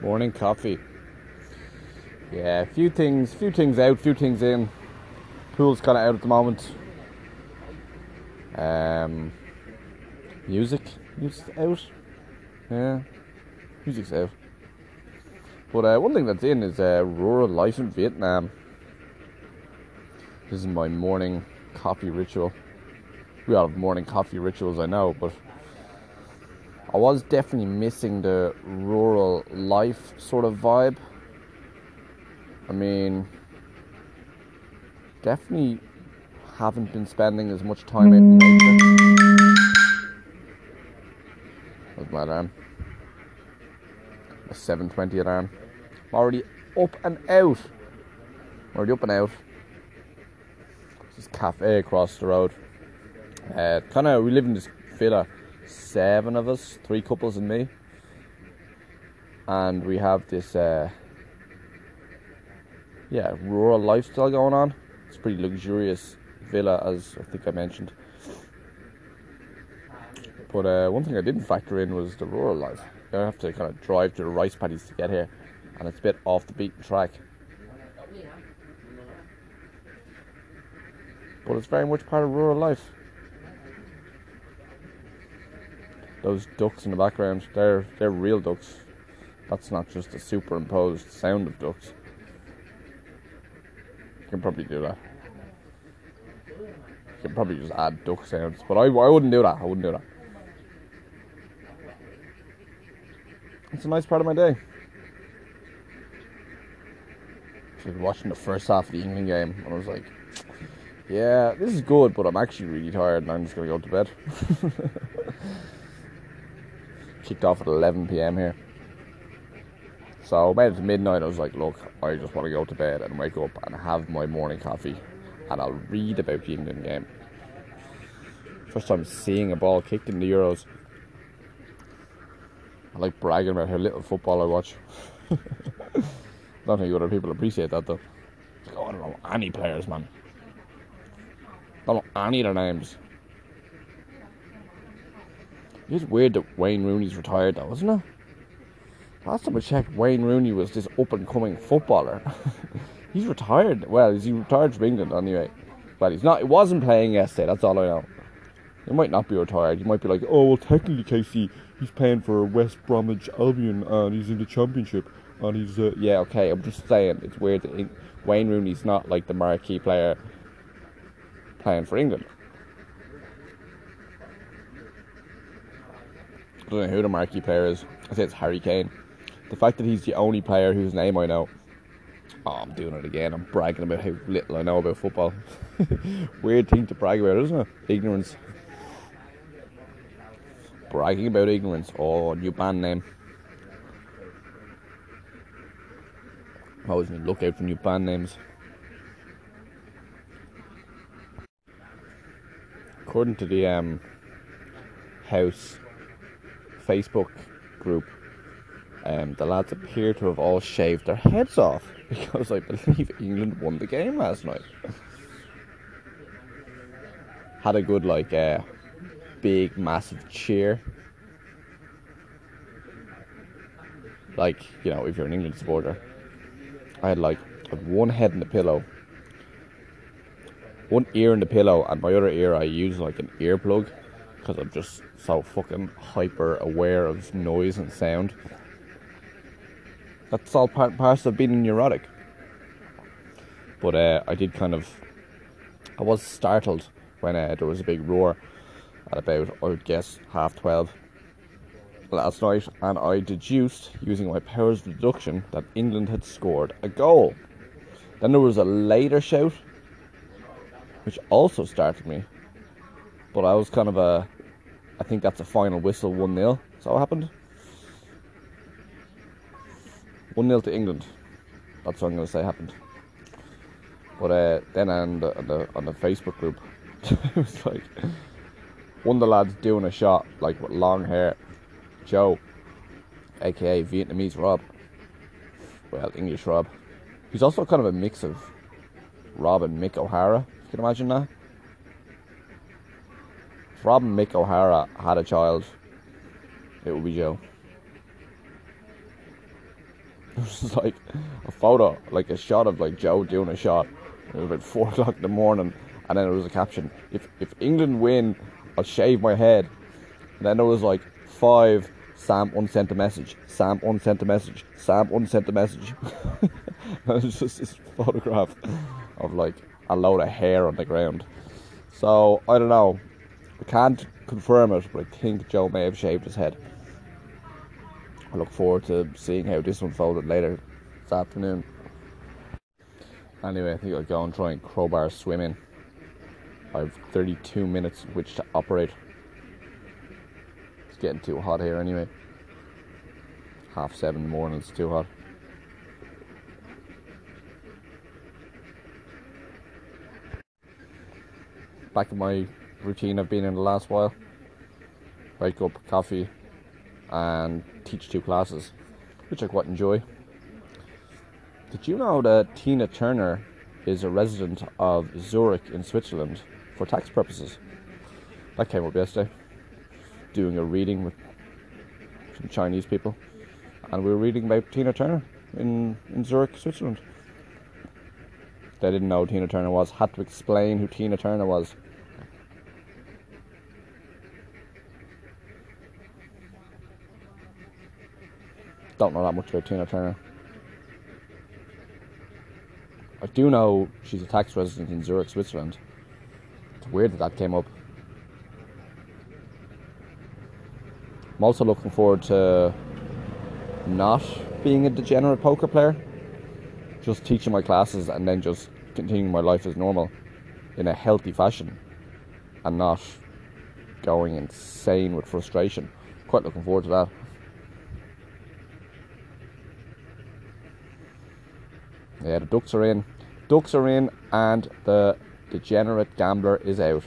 Morning coffee. Yeah, a few things, few things out, few things in. Pool's kind of out at the moment. Um, music, music's out. Yeah, music's out. But uh, one thing that's in is uh, rural life in Vietnam. This is my morning coffee ritual. We all have morning coffee rituals, I know, but I was definitely missing the rural life sort of vibe. I mean, definitely haven't been spending as much time in nature. That's my alarm. A 7.20 alarm. I'm already up and out. Already up and out. This cafe across the road. Uh, kind of, we live in this villa seven of us, three couples and me. And we have this, uh, yeah, rural lifestyle going on. It's a pretty luxurious villa, as I think I mentioned. But uh, one thing I didn't factor in was the rural life. I have to kind of drive to the rice paddies to get here, and it's a bit off the beaten track. But it's very much part of rural life. Those ducks in the background, they're they're real ducks. That's not just a superimposed sound of ducks. You can probably do that. You can probably just add duck sounds, but I, I wouldn't do that. I wouldn't do that. It's a nice part of my day. Was watching the first half of the England game, and I was like, "Yeah, this is good, but I'm actually really tired, and I'm just gonna go to bed." kicked off at 11 pm here. So to midnight. I was like, look, I just want to go to bed and wake up and have my morning coffee, and I'll read about the England game. First time seeing a ball kicked in the Euros. I like bragging about how little football I watch. I don't think other people appreciate that though. Like, oh, I don't know any players, man. I don't know any of their names. It's weird that Wayne Rooney's retired though, isn't it? Last time I checked, Wayne Rooney was this up and coming footballer. he's retired. Well, is he retired from England anyway? But he's not. He wasn't playing yesterday. That's all I know. He might not be retired. He might be like, oh well, technically, Casey, he's playing for West Bromwich Albion and he's in the Championship and he's uh, yeah okay. I'm just saying it's weird that Wayne Rooney's not like the marquee player playing for England. I don't know who the marquee player is. I say it's Harry Kane. The fact that he's the only player whose name I know. Oh, I'm doing it again. I'm bragging about how little I know about football. Weird thing to brag about, isn't it? Ignorance. Bragging about ignorance. Oh, new band name. I always need to look out for new band names. According to the um, house Facebook group, um, the lads appear to have all shaved their heads off because I believe England won the game last night. Had a good, like, uh, big, massive cheer. Like, you know, if you're an England supporter. I had, like, one head in the pillow, one ear in the pillow, and my other ear I use like an earplug because I'm just so fucking hyper aware of noise and sound. That's all part parts of being neurotic. But uh, I did kind of, I was startled when uh, there was a big roar at about I would guess half twelve last night, and I deduced using my powers of deduction that England had scored a goal. Then there was a later shout, which also startled me. But I was kind of a I think that's a final whistle 1 0. Is that what happened? 1 0 to England. That's what I'm going to say happened. But uh, then on the, on the, on the Facebook group, it was like one of the lads doing a shot, like with long hair, Joe, aka Vietnamese Rob. Well, English Rob. He's also kind of a mix of Rob and Mick O'Hara. If you can imagine that. If Rob and Mick O'Hara had a child, it would be Joe. It was like a photo, like a shot of like Joe doing a shot. It was about four o'clock in the morning, and then there was a caption: "If if England win, I'll shave my head." And then there was like five. Sam unsent a message. Sam unsent a message. Sam unsent a message. it was just this photograph of like a load of hair on the ground. So I don't know. I can't confirm it, but I think Joe may have shaved his head. I look forward to seeing how this unfolded later this afternoon. Anyway, I think I'll go and try and crowbar swimming. I have 32 minutes in which to operate. It's getting too hot here anyway. Half seven in the morning, it's too hot. Back in my routine I've been in the last while. Wake up, coffee, and teach two classes, which I quite enjoy. Did you know that Tina Turner is a resident of Zurich in Switzerland for tax purposes? That came up yesterday. Doing a reading with some Chinese people, and we were reading about Tina Turner in, in Zurich, Switzerland. They didn't know who Tina Turner was, had to explain who Tina Turner was. Don't know that much about Tina Turner. I do know she's a tax resident in Zurich, Switzerland. It's weird that that came up. I'm also looking forward to not being a degenerate poker player. Just teaching my classes and then just continuing my life as normal in a healthy fashion and not going insane with frustration. Quite looking forward to that. Yeah, the ducks are in. Ducks are in, and the degenerate gambler is out.